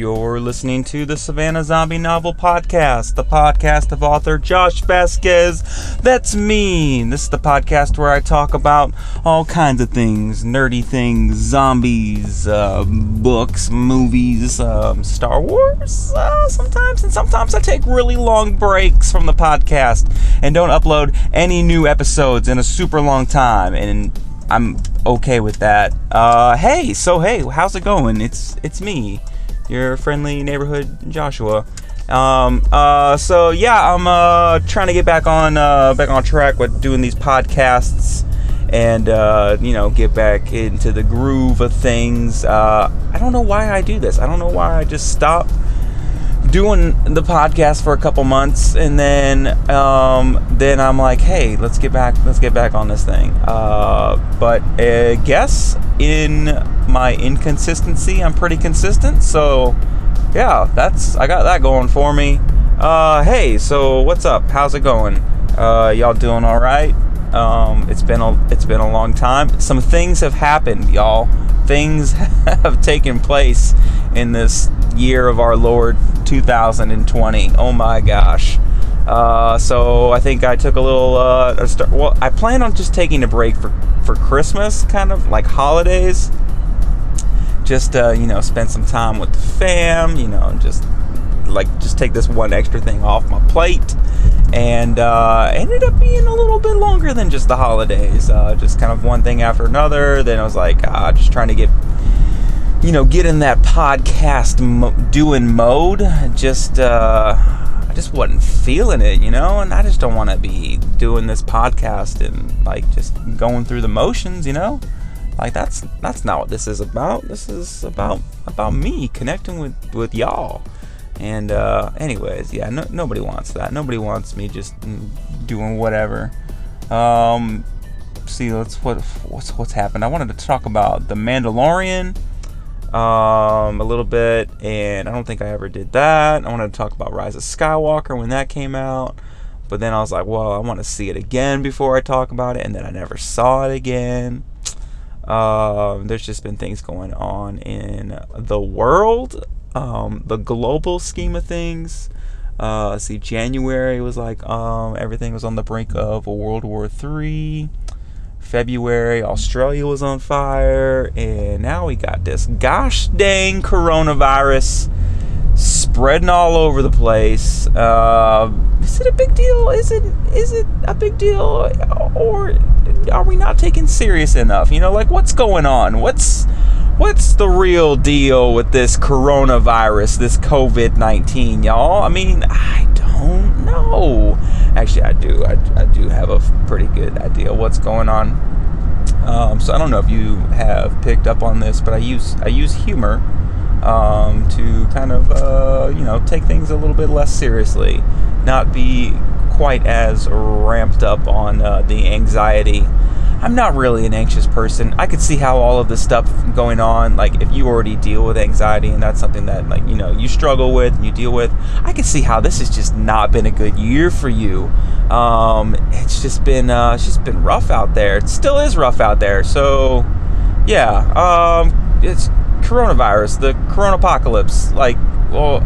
You're listening to the Savannah Zombie Novel Podcast, the podcast of author Josh Vasquez. That's me. This is the podcast where I talk about all kinds of things nerdy things, zombies, uh, books, movies, um, Star Wars uh, sometimes, and sometimes I take really long breaks from the podcast and don't upload any new episodes in a super long time. And I'm okay with that. Uh, hey, so hey, how's it going? It's it's me your friendly neighborhood Joshua. Um, uh, so yeah, I'm uh, trying to get back on uh, back on track with doing these podcasts and uh, you know get back into the groove of things. Uh, I don't know why I do this. I don't know why I just stop doing the podcast for a couple months and then um, then I'm like, hey, let's get back let's get back on this thing. Uh, but I guess in my inconsistency, I'm pretty consistent. So yeah, that's I got that going for me. Uh, hey, so what's up? How's it going? Uh, y'all doing all right? Um, it's been a it's been a long time. Some things have happened, y'all. Things have taken place in this year of our Lord 2020. Oh my gosh. Uh, so I think I took a little. Uh, well, I plan on just taking a break for for Christmas, kind of like holidays. Just uh, you know, spend some time with the fam. You know, just like just take this one extra thing off my plate, and uh, ended up being a little bit longer than just the holidays. Uh, just kind of one thing after another. Then I was like, ah, just trying to get you know, get in that podcast mo- doing mode. Just, uh, I just wasn't feeling it, you know, and I just don't want to be doing this podcast and like just going through the motions, you know. Like that's that's not what this is about. This is about about me connecting with with y'all. And uh, anyways, yeah, no, nobody wants that. Nobody wants me just doing whatever. Um, see, let's what what's what's happened. I wanted to talk about the Mandalorian um, a little bit, and I don't think I ever did that. I wanted to talk about Rise of Skywalker when that came out, but then I was like, well, I want to see it again before I talk about it, and then I never saw it again. Um, there's just been things going on in the world, um, the global scheme of things. Uh, see, January was like um, everything was on the brink of a World War Three. February, Australia was on fire, and now we got this gosh dang coronavirus spreading all over the place. Uh, is it a big deal? Is it is it a big deal, or are we not taking serious enough? You know, like what's going on? What's what's the real deal with this coronavirus, this COVID nineteen, y'all? I mean, I don't know. Actually, I do. I, I do have a pretty good idea what's going on. Um, so I don't know if you have picked up on this, but I use I use humor um, to kind of uh, you know take things a little bit less seriously, not be quite as ramped up on uh, the anxiety I'm not really an anxious person. I could see how all of this stuff going on, like if you already deal with anxiety and that's something that like, you know, you struggle with and you deal with, I could see how this has just not been a good year for you. Um, it's just been uh, it's just been rough out there. It still is rough out there. So, yeah, um, it's coronavirus, the corona apocalypse. Like, well,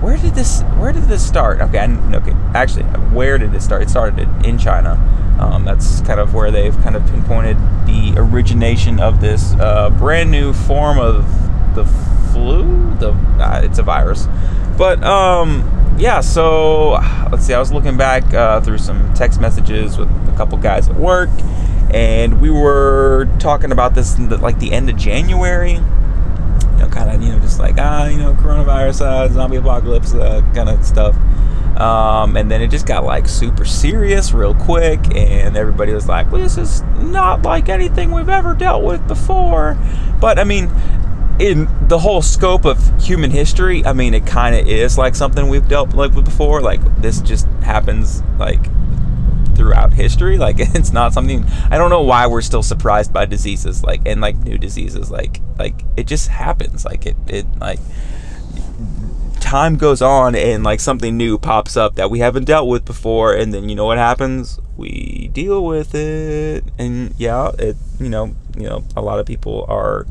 where did this where did this start? Okay, I, okay, actually, where did it start? It started in China. Um, that's kind of where they've kind of pinpointed the origination of this uh, brand new form of the flu. The uh, it's a virus, but um, yeah. So let's see. I was looking back uh, through some text messages with a couple guys at work, and we were talking about this like the end of January. You know, kind of you know just like ah you know coronavirus, uh, zombie apocalypse, uh, kind of stuff. Um, and then it just got like super serious real quick, and everybody was like, well, this is not like anything we've ever dealt with before. But I mean, in the whole scope of human history, I mean, it kind of is like something we've dealt like with before. Like this just happens like throughout history. Like it's not something I don't know why we're still surprised by diseases like and like new diseases. Like like it just happens. Like it it like time goes on and like something new pops up that we haven't dealt with before and then you know what happens we deal with it and yeah it you know you know a lot of people are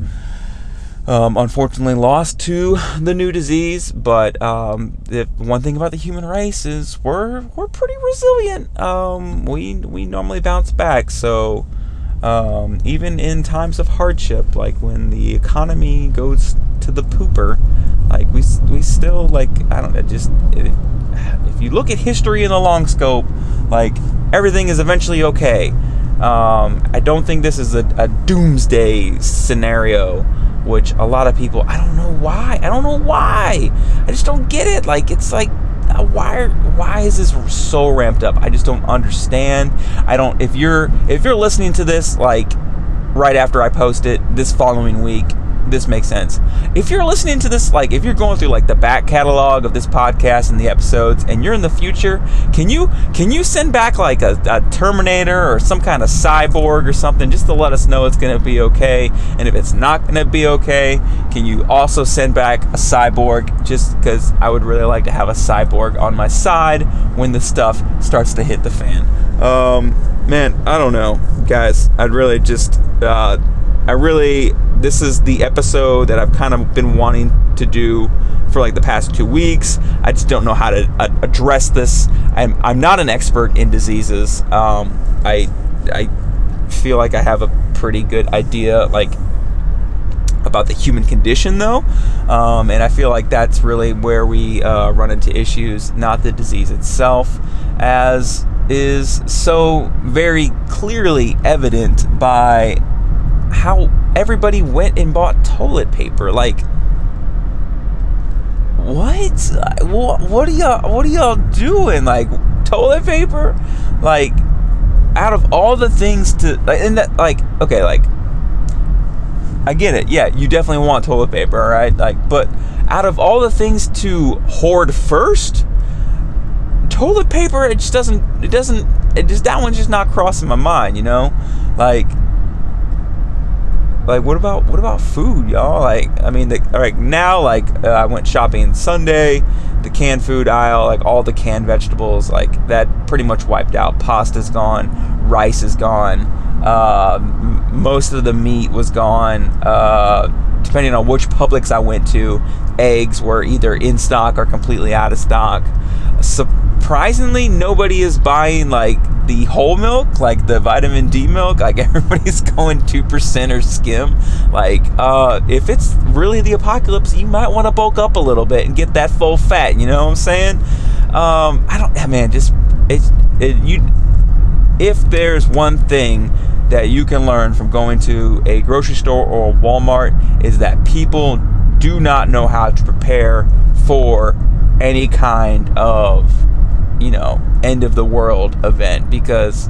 um, unfortunately lost to the new disease. But um, the one thing about the human race is we're we're pretty resilient. Um, we we normally bounce back. So um, even in times of hardship, like when the economy goes to the pooper, like we we still like I don't know just. It, if you look at history in the long scope, like everything is eventually okay. Um, I don't think this is a, a doomsday scenario which a lot of people I don't know why I don't know why. I just don't get it. Like it's like uh, why why is this so ramped up? I just don't understand. I don't if you're if you're listening to this like right after I post it this following week this makes sense. If you're listening to this, like if you're going through like the back catalog of this podcast and the episodes, and you're in the future, can you can you send back like a, a Terminator or some kind of cyborg or something just to let us know it's gonna be okay? And if it's not gonna be okay, can you also send back a cyborg? Just because I would really like to have a cyborg on my side when the stuff starts to hit the fan. Um, man, I don't know, guys. I'd really just. Uh, I really, this is the episode that I've kind of been wanting to do for like the past two weeks. I just don't know how to uh, address this. I'm, I'm not an expert in diseases. Um, I, I feel like I have a pretty good idea, like, about the human condition though um, and i feel like that's really where we uh, run into issues not the disease itself as is so very clearly evident by how everybody went and bought toilet paper. Like, what? What? What are y'all? What are y'all doing? Like, toilet paper? Like, out of all the things to, and that, like, okay, like, I get it. Yeah, you definitely want toilet paper, right? Like, but out of all the things to hoard first, toilet paper, it just doesn't, it doesn't, it just that one's just not crossing my mind, you know, like like what about what about food y'all? Like i mean the, all right now like uh, i went shopping sunday the canned food aisle like all the canned vegetables like that pretty much wiped out. Pasta's gone rice is gone uh, m- most of the meat was gone. Uh, depending on which publix i went to eggs were either in stock or completely out of stock surprisingly nobody is buying like the whole milk, like the vitamin D milk, like everybody's going 2% or skim. Like, uh, if it's really the apocalypse, you might want to bulk up a little bit and get that full fat, you know what I'm saying? Um, I don't, man, just, it's, it, you, if there's one thing that you can learn from going to a grocery store or Walmart is that people do not know how to prepare for any kind of you know, end of the world event because,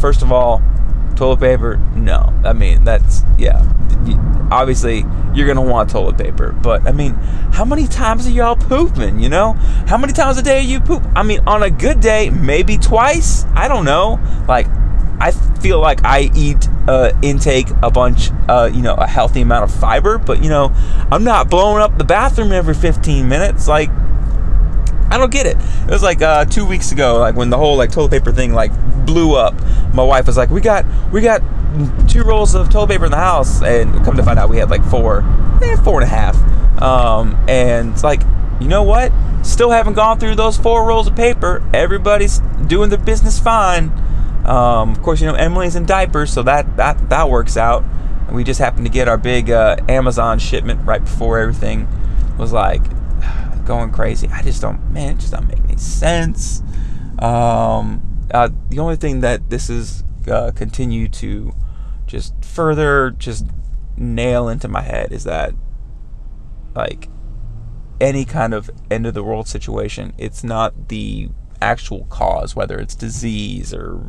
first of all, toilet paper, no. I mean, that's, yeah. Obviously, you're going to want toilet paper. But, I mean, how many times are y'all pooping, you know? How many times a day are you poop? I mean, on a good day, maybe twice. I don't know. Like, I feel like I eat uh, intake a bunch, uh, you know, a healthy amount of fiber, but you know, I'm not blowing up the bathroom every 15 minutes. Like, I don't get it. It was like uh, two weeks ago, like when the whole like toilet paper thing like blew up. My wife was like, "We got we got two rolls of toilet paper in the house," and come to find out, we had like four, eh, four and a half. Um, and it's like, you know what? Still haven't gone through those four rolls of paper. Everybody's doing their business fine. Um, of course, you know Emily's in diapers, so that that that works out. And we just happened to get our big uh, Amazon shipment right before everything was like going crazy. I just don't, man, it just don't make any sense. Um, uh, the only thing that this is uh, continue to just further just nail into my head is that like any kind of end of the world situation, it's not the actual cause, whether it's disease or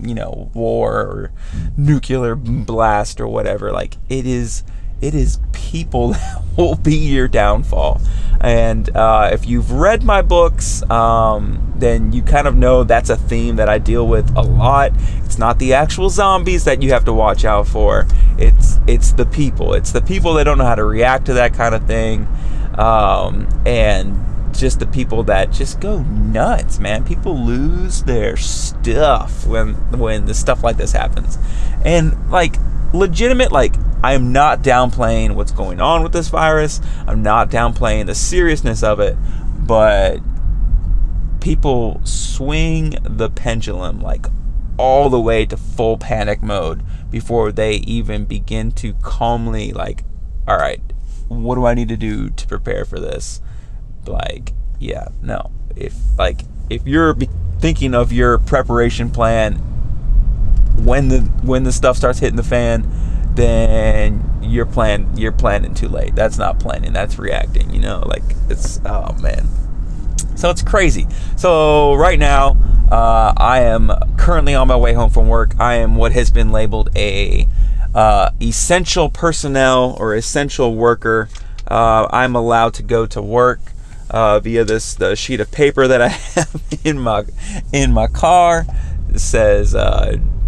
you know war or nuclear blast or whatever. Like it is it is people that will be your downfall. And uh, if you've read my books, um, then you kind of know that's a theme that I deal with a lot. It's not the actual zombies that you have to watch out for. It's it's the people. It's the people that don't know how to react to that kind of thing, um, and just the people that just go nuts, man. People lose their stuff when when the stuff like this happens, and like legitimate like I am not downplaying what's going on with this virus. I'm not downplaying the seriousness of it, but people swing the pendulum like all the way to full panic mode before they even begin to calmly like all right what do i need to do to prepare for this like yeah no if like if you're thinking of your preparation plan when the when the stuff starts hitting the fan then you're plan you're planning too late that's not planning that's reacting you know like it's oh man so it's crazy so right now uh, I am currently on my way home from work. I am what has been labeled a uh, essential personnel or essential worker. Uh, I'm allowed to go to work uh, via this the sheet of paper that I have in my in my car. It says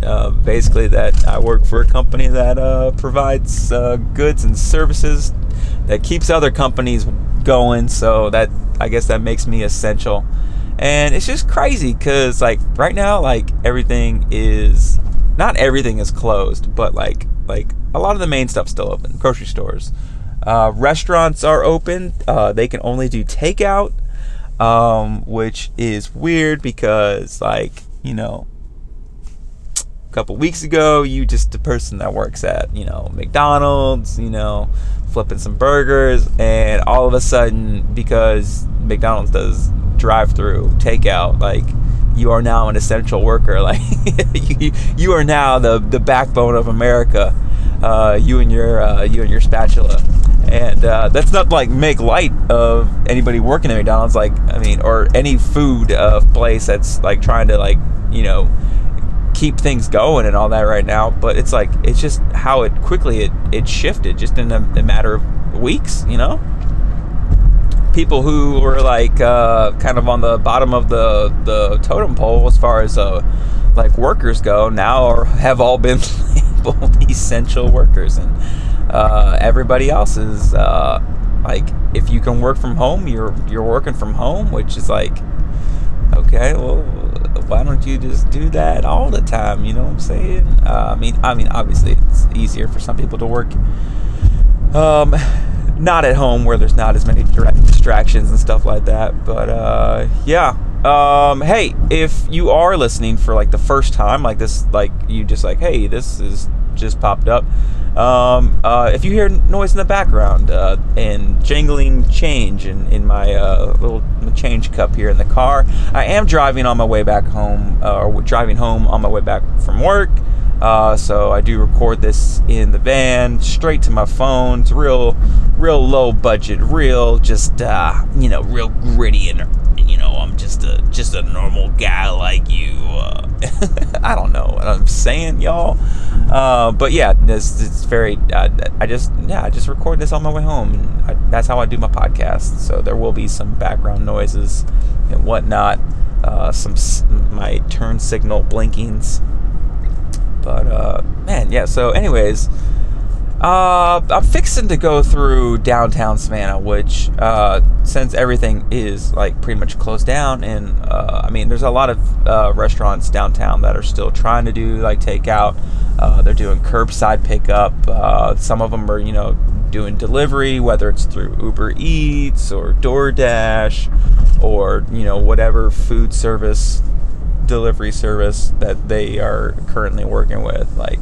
uh, uh, basically that I work for a company that provides goods and services that keeps other companies going. So that I guess that makes me essential. And it's just crazy because like right now like everything is not everything is closed but like like a lot of the main stuff's still open grocery stores. Uh, restaurants are open. Uh, they can only do takeout um, which is weird because like you know a couple weeks ago you just a person that works at you know mcdonald's you know flipping some burgers and all of a sudden because mcdonald's does drive through, takeout, like you are now an essential worker. Like you, you are now the the backbone of America. Uh, you and your uh, you and your spatula, and uh, that's not like make light of anybody working at McDonald's. Like I mean, or any food uh, place that's like trying to like you know keep things going and all that right now. But it's like it's just how it quickly it it shifted just in a, a matter of weeks. You know people who were like uh, kind of on the bottom of the the totem pole as far as uh, like workers go now are, have all been labeled essential workers and uh, everybody else is uh, like if you can work from home you're you're working from home which is like okay well why don't you just do that all the time you know what i'm saying uh, i mean i mean obviously it's easier for some people to work um not at home where there's not as many distractions and stuff like that. But uh, yeah. Um, hey, if you are listening for like the first time, like this, like you just like, hey, this is just popped up. Um, uh, if you hear noise in the background uh, and jangling change in, in my uh, little change cup here in the car, I am driving on my way back home, uh, or driving home on my way back from work. Uh, so I do record this in the van, straight to my phone. It's real, real low budget, real just uh, you know, real gritty and you know, I'm just a just a normal guy like you. Uh, I don't know what I'm saying, y'all. Uh, but yeah, this it's very. Uh, I just yeah, I just record this on my way home, and I, that's how I do my podcast. So there will be some background noises and whatnot. Uh, some my turn signal blinkings but uh, man, yeah. So, anyways, uh, I'm fixing to go through downtown Savannah, which uh, since everything is like pretty much closed down, and uh, I mean, there's a lot of uh, restaurants downtown that are still trying to do like takeout. Uh, they're doing curbside pickup. Uh, some of them are, you know, doing delivery, whether it's through Uber Eats or DoorDash or you know whatever food service delivery service that they are currently working with. Like,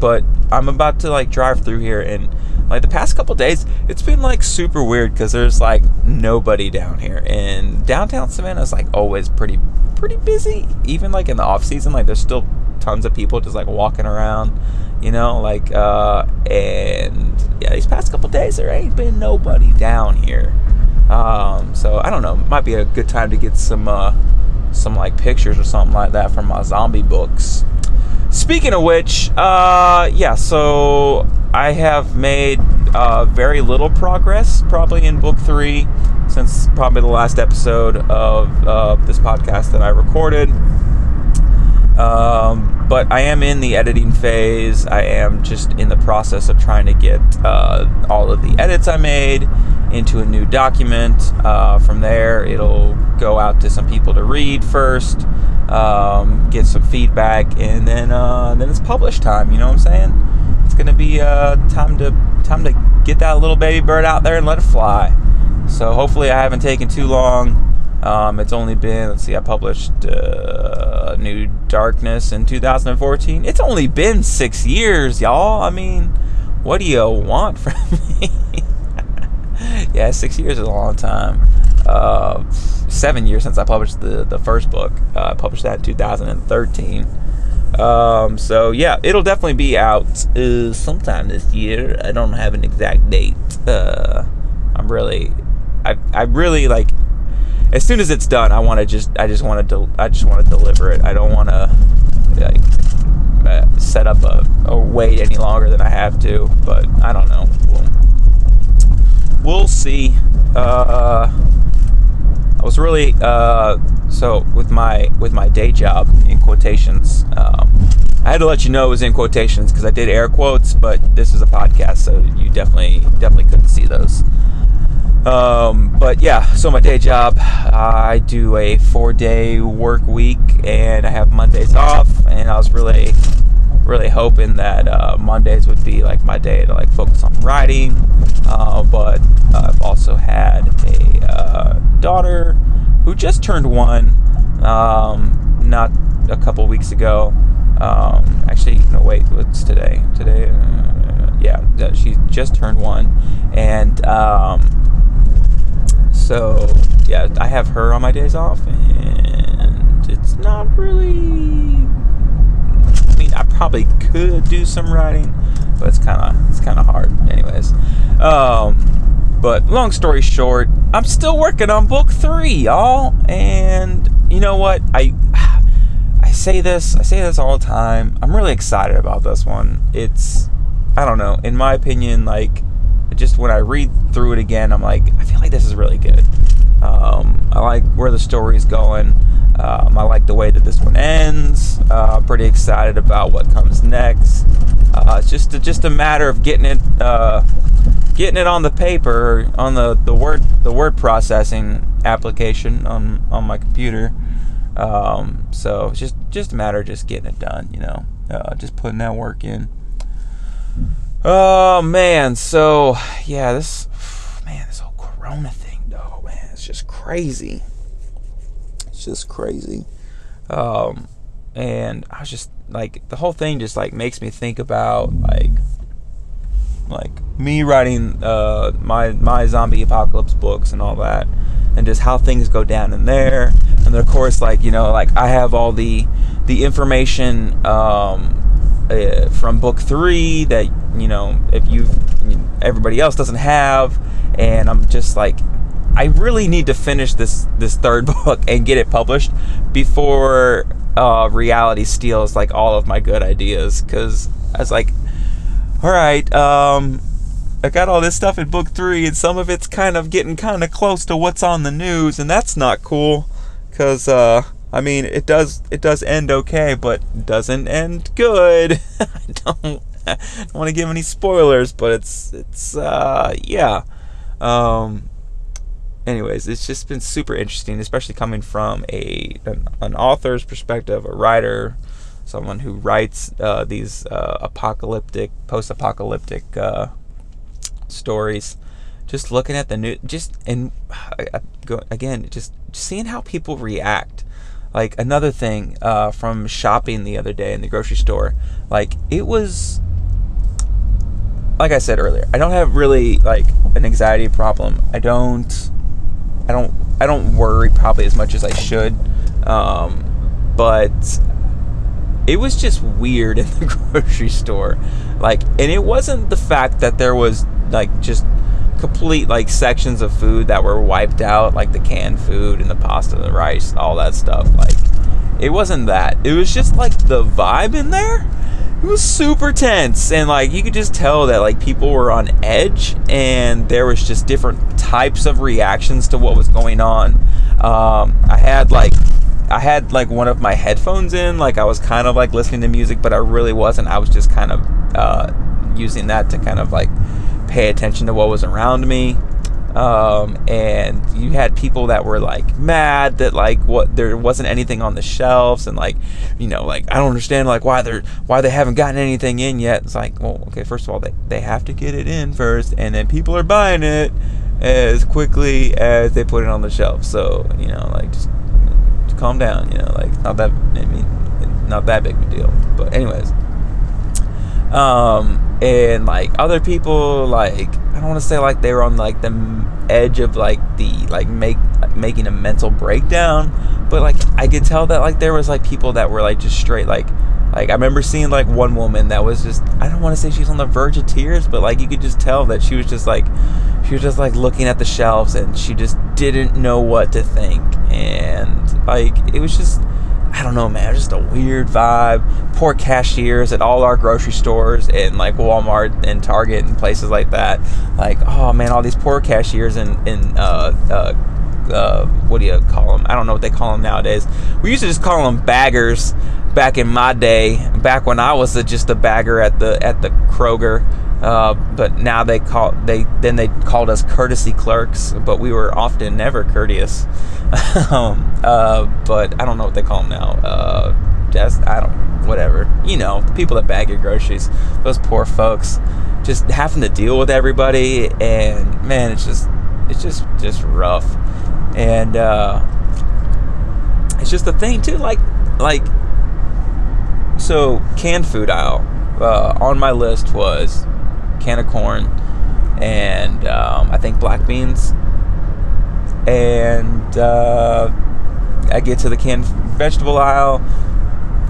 but I'm about to like drive through here and like the past couple days, it's been like super weird because there's like nobody down here, and downtown Savannah is like always pretty pretty busy. Even like in the off season, like there's still tons of people just like walking around, you know, like uh and yeah, these past couple days there ain't been nobody down here. Um, so I don't know, might be a good time to get some uh some like pictures or something like that from my zombie books. Speaking of which, uh, yeah, so I have made uh, very little progress probably in book three since probably the last episode of uh, this podcast that I recorded. Um, but I am in the editing phase. I am just in the process of trying to get uh, all of the edits I made into a new document. Uh, from there, it'll go out to some people to read first, um, get some feedback, and then uh, then it's publish time. You know what I'm saying? It's gonna be uh, time to time to get that little baby bird out there and let it fly. So hopefully I haven't taken too long. Um, it's only been let's see, I published uh, New Darkness in 2014. It's only been six years, y'all. I mean, what do you want from me? yeah, six years is a long time. Uh, seven years since I published the the first book. Uh, I published that in 2013. Um, so yeah, it'll definitely be out uh, sometime this year. I don't have an exact date. Uh, I'm really, I I really like. As soon as it's done, I want to just I just want to I just want to deliver it. I don't want to like uh, set up a wait any longer than I have to. But I don't know. We'll, we'll see. Uh, I was really uh, so with my with my day job in quotations. Um, I had to let you know it was in quotations because I did air quotes, but this is a podcast, so you definitely definitely couldn't see those. Um, but yeah, so my day job, I do a four day work week, and I have Mondays off, and I was really really hoping that uh, Mondays would be like my day to like focus on writing. Uh, but I've also had a uh, daughter who just turned one, um, not a couple weeks ago. Um, actually, no, wait, what's today? Today, uh, yeah, she just turned one, and um, so yeah, I have her on my days off, and it's not really probably could do some writing, but it's kind of it's kind of hard, anyways. Um, but long story short, I'm still working on book three, y'all, and you know what? I I say this, I say this all the time. I'm really excited about this one. It's I don't know, in my opinion, like just when I read through it again, I'm like, I feel like this is really good. Um, I like where the story's going. Um, I like the way that this one ends. Uh, pretty excited about what comes next. Uh, it's just a, just a matter of getting it uh, getting it on the paper on the, the word the word processing application on on my computer. Um, so it's just just a matter of just getting it done. You know, uh, just putting that work in. Oh man, so yeah, this man, this whole Corona thing, though, man, it's just crazy. It's just crazy. Um, and I was just like the whole thing just like makes me think about like like me writing uh, my my zombie apocalypse books and all that and just how things go down in there and then of course like you know like I have all the the information um, uh, from book three that you know if you everybody else doesn't have and I'm just like I really need to finish this this third book and get it published before uh, reality steals like all of my good ideas. Because I was like, all right, um, I got all this stuff in book three, and some of it's kind of getting kind of close to what's on the news, and that's not cool. Because uh, I mean, it does it does end okay, but doesn't end good. I don't, I don't want to give any spoilers, but it's it's uh, yeah. Um, anyways, it's just been super interesting, especially coming from a an, an author's perspective, a writer, someone who writes uh, these uh, apocalyptic, post-apocalyptic uh, stories. Just looking at the new, just and again, just seeing how people react. Like another thing uh, from shopping the other day in the grocery store, like it was like I said earlier, I don't have really like an anxiety problem. I don't I don't I don't worry probably as much as I should, um, but it was just weird in the grocery store, like, and it wasn't the fact that there was like just complete like sections of food that were wiped out, like the canned food and the pasta and the rice, all that stuff. Like, it wasn't that. It was just like the vibe in there it was super tense and like you could just tell that like people were on edge and there was just different types of reactions to what was going on. Um, i had like i had like one of my headphones in like i was kind of like listening to music but i really wasn't. I was just kind of uh, using that to kind of like pay attention to what was around me Um, and you had people that were like mad that like what there wasn't anything on the shelves and like you know like I don't understand like why they're why they haven't gotten anything in yet. It's like well okay first of all they, they have to get it in first and then people are buying it as quickly as they put it on the shelf. So you know like just, just calm down. You know like not that I mean not that big of a deal. But anyways um and like other people like i don't want to say like they were on like the edge of like the like make making a mental breakdown but like i could tell that like there was like people that were like just straight like like i remember seeing like one woman that was just i don't want to say she's on the verge of tears but like you could just tell that she was just like she was just like looking at the shelves and she just didn't know what to think. And like it was just I don't know, man, just a weird vibe. Poor cashiers at all our grocery stores and like Walmart and Target and places like that. Like, oh man, all these poor cashiers and in uh, uh, uh, what do you call them? I don't know what they call them nowadays. We used to just call them baggers back in my day, back when I was a, just a bagger at the at the Kroger. Uh, but now they call they then they called us courtesy clerks, but we were often never courteous. um, uh, but I don't know what they call them now. Uh, just I don't whatever. You know, the people that bag your groceries, those poor folks, just having to deal with everybody, and man, it's just it's just just rough, and uh, it's just a thing too. Like like so canned food aisle uh, on my list was can of corn and um, I think black beans. And uh, I get to the canned vegetable aisle,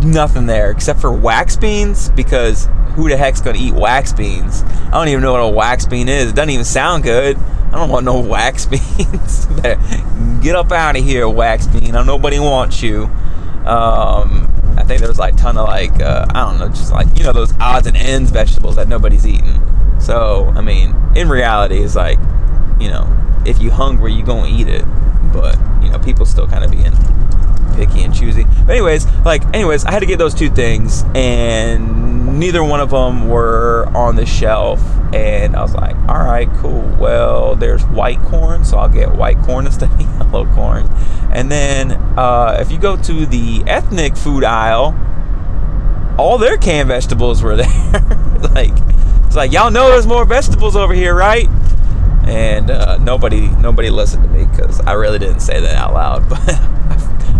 nothing there except for wax beans because who the heck's gonna eat wax beans? I don't even know what a wax bean is. It doesn't even sound good. I don't want no wax beans. Get up out of here, wax bean. I nobody wants you. Um, I think there's like a ton of like uh, I don't know, just like you know those odds and ends vegetables that nobody's eating. So, I mean, in reality, it's like, you know, if you hungry, you gonna eat it. But, you know, people still kind of being picky and choosy. But anyways, like, anyways, I had to get those two things, and neither one of them were on the shelf. And I was like, all right, cool. Well, there's white corn, so I'll get white corn instead of yellow corn. And then uh, if you go to the ethnic food aisle, all their canned vegetables were there. like, it's like y'all know there's more vegetables over here, right? And uh, nobody nobody listened to me because I really didn't say that out loud, but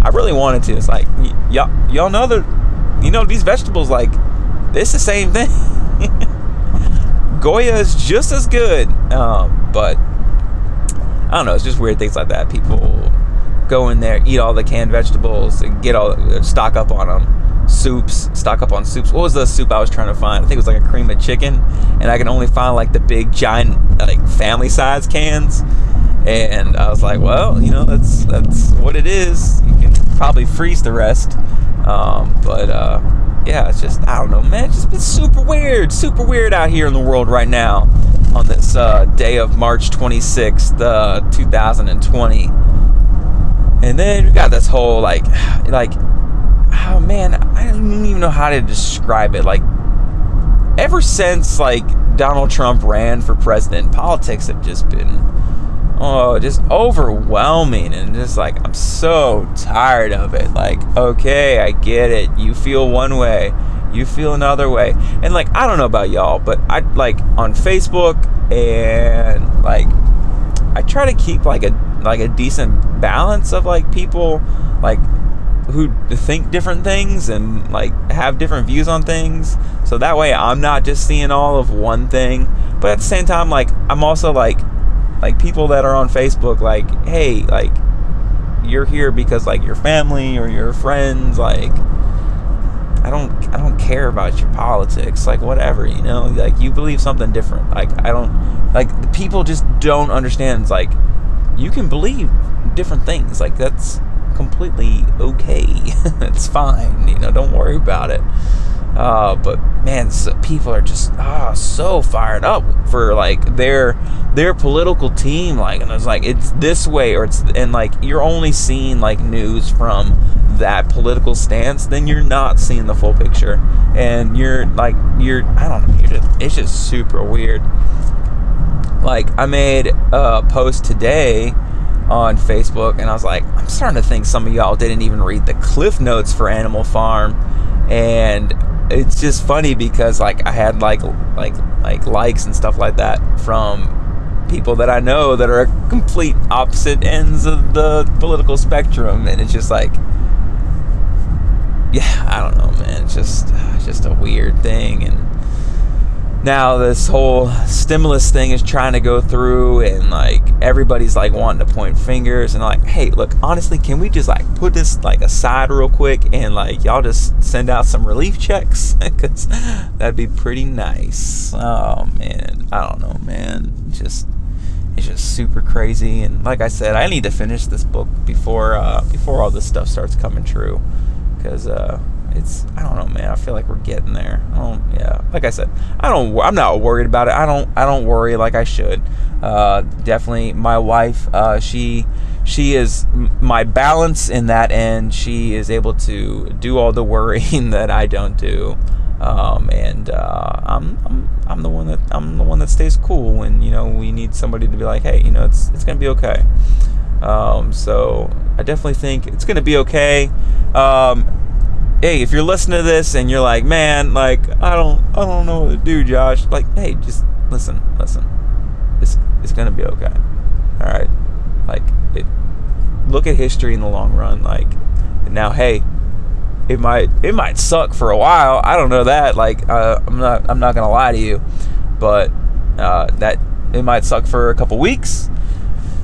I really wanted to. It's like y'all y'all know that you know these vegetables like it's the same thing. Goya is just as good, um, but I don't know. It's just weird things like that. People go in there, eat all the canned vegetables, and get all stock up on them soups, stock up on soups. What was the soup I was trying to find? I think it was like a cream of chicken, and I can only find like the big giant like family size cans. And I was like, well, you know, that's that's what it is. You can probably freeze the rest. Um, but uh, yeah, it's just I don't know, man. It's just been super weird, super weird out here in the world right now on this uh, day of March 26th, uh, 2020. And then we got this whole like like oh man, I don't even know how to describe it. Like, ever since like Donald Trump ran for president, politics have just been oh, just overwhelming and just like I'm so tired of it. Like, okay, I get it. You feel one way, you feel another way. And like I don't know about y'all, but I like on Facebook and like I try to keep like a like a decent balance of like people like who think different things and like have different views on things. So that way I'm not just seeing all of one thing. But at the same time, like I'm also like like people that are on Facebook like, hey, like you're here because like your family or your friends, like I don't I don't care about your politics, like whatever, you know, like you believe something different. Like I don't like people just don't understand it's like you can believe different things. Like that's completely okay. it's fine. You know, don't worry about it. Uh, but man, so people are just ah so fired up for like their their political team. Like, and it's like it's this way, or it's and like you're only seeing like news from that political stance. Then you're not seeing the full picture, and you're like you're I don't know. You're just, it's just super weird. like I made a post today on Facebook, and I was like, I'm starting to think some of y'all didn't even read the cliff notes for Animal Farm, and it's just funny because like I had like like like likes and stuff like that from people that I know that are complete opposite ends of the political spectrum, and it's just like, yeah, I don't know, man. It's just it's just a weird thing, and now this whole stimulus thing is trying to go through and like everybody's like wanting to point fingers and like hey look honestly can we just like put this like aside real quick and like y'all just send out some relief checks? Because that'd be pretty nice. Oh man. I don't know man. Just it's just super crazy. And like i said i need to finish this book before uh before all this stuff starts coming true. Because uh it's I don't know, man. I feel like we're getting there. I don't, yeah. Like I said, I don't. I'm not worried about it. I don't. I don't worry like I should. Uh, definitely, my wife. Uh, she she is my balance in that end. She is able to do all the worrying that I don't do. Um, and uh, I'm, I'm I'm the one that I'm the one that stays cool when you know we need somebody to be like, hey, you know, it's it's gonna be okay. Um, so I definitely think it's gonna be okay. Um, hey, if you're listening to this and you're like, man, like I don't, I don't know what to do, Josh. Like, hey, just listen, listen. It's it's gonna be okay. All right. Like, it. Look at history in the long run. Like, now, hey, it might it might suck for a while. I don't know that. Like, uh, I'm not I'm not gonna lie to you, but uh, that it might suck for a couple weeks.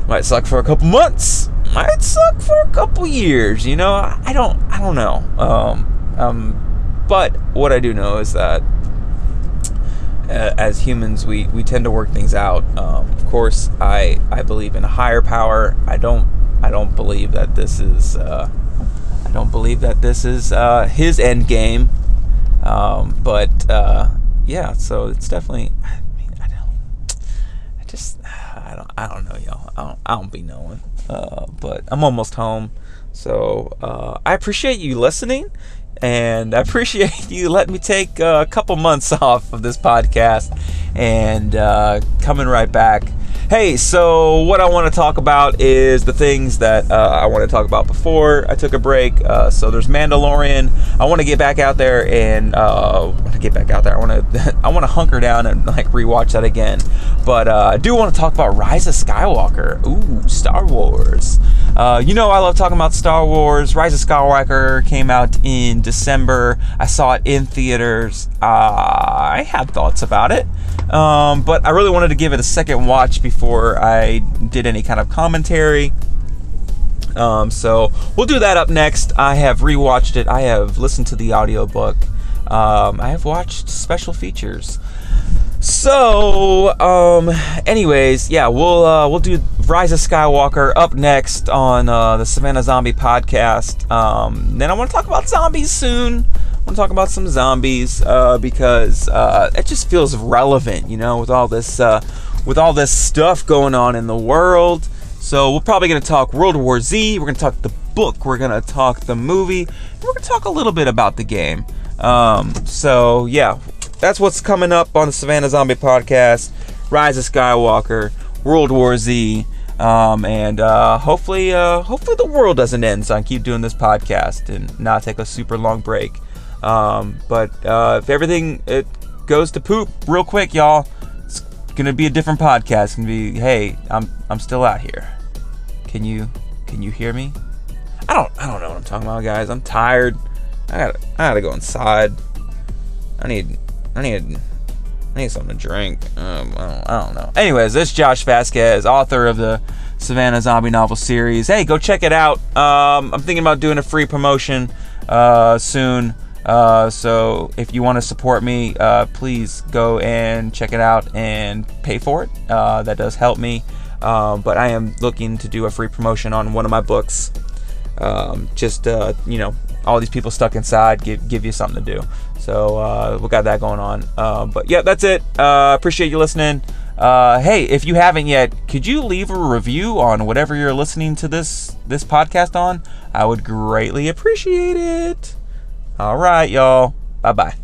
Might suck for a couple months might suck for a couple years. You know, I don't, I don't know. Um, um, but what I do know is that uh, as humans, we we tend to work things out. Um, of course, I I believe in a higher power. I don't I don't believe that this is uh, I don't believe that this is uh, his end game. Um, but uh, yeah, so it's definitely. I mean, I don't. I just. I don't. I don't know, y'all. I don't. I don't be knowing. Uh, but I'm almost home. So uh, I appreciate you listening, and I appreciate you letting me take a couple months off of this podcast and uh, coming right back. Hey, so what I want to talk about is the things that uh, I want to talk about before I took a break. Uh, so there's Mandalorian. I want to get back out there and uh, get back out there. I want to I want to hunker down and like rewatch that again. But uh, I do want to talk about Rise of Skywalker. Ooh, Star Wars. Uh, you know I love talking about Star Wars. Rise of Skywalker came out in December. I saw it in theaters. I had thoughts about it, um, but I really wanted to give it a second watch before I did any kind of commentary. Um, so we'll do that up next. I have rewatched it. I have listened to the audiobook. Um, I have watched special features. So, um, anyways, yeah, we'll uh, we'll do Rise of Skywalker up next on uh, the Savannah Zombie podcast. Um, then I want to talk about zombies soon. I want to talk about some zombies uh, because uh, it just feels relevant, you know, with all this uh, with all this stuff going on in the world. So we're probably going to talk World War Z. We're going to talk the book. We're going to talk the movie. we're going to talk a little bit about the game. Um, so yeah, that's what's coming up on the Savannah Zombie podcast. Rise of Skywalker, World War Z, um, and uh, hopefully, uh, hopefully the world doesn't end. So I can keep doing this podcast and not take a super long break. Um, but uh, if everything it goes to poop real quick, y'all, it's gonna be a different podcast. It's gonna be, hey, I'm I'm still out here. Can you can you hear me? I don't I don't know what I'm talking about, guys. I'm tired. I gotta I gotta go inside. I need I need I need something to drink. Um, I, don't, I don't know. Anyways, this is Josh Vasquez, author of the Savannah Zombie novel series. Hey, go check it out. Um, I'm thinking about doing a free promotion uh, soon. Uh, so if you want to support me, uh, please go and check it out and pay for it. Uh, that does help me. Um, but I am looking to do a free promotion on one of my books. Um, just uh, you know, all these people stuck inside, give give you something to do. So uh, we got that going on. Uh, but yeah, that's it. appreciate you listening. hey, if you haven't yet, could you leave a review on whatever you're listening to this this podcast on? I would greatly appreciate it. All right, y'all. Bye bye.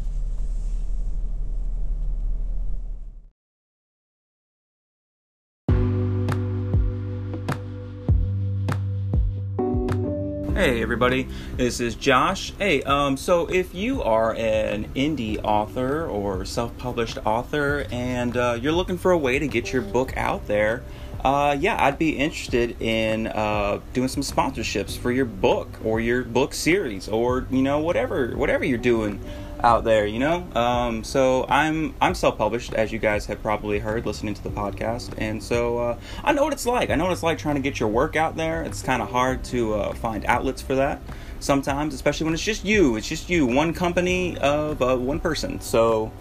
Hey everybody, this is Josh. Hey, um, so if you are an indie author or self-published author and uh, you're looking for a way to get your book out there, uh, yeah, I'd be interested in uh, doing some sponsorships for your book or your book series or you know whatever whatever you're doing out there. You know, um, so I'm I'm self-published as you guys have probably heard listening to the podcast, and so uh, I know what it's like. I know what it's like trying to get your work out there. It's kind of hard to uh, find outlets for that sometimes, especially when it's just you. It's just you, one company of uh, one person. So.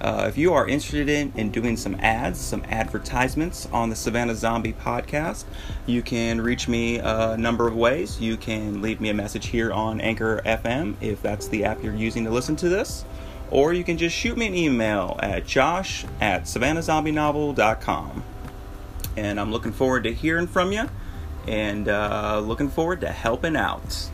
Uh, if you are interested in, in doing some ads, some advertisements on the Savannah Zombie podcast, you can reach me a number of ways. You can leave me a message here on Anchor FM if that's the app you're using to listen to this, or you can just shoot me an email at josh at savannahzombienovel.com. And I'm looking forward to hearing from you and uh, looking forward to helping out.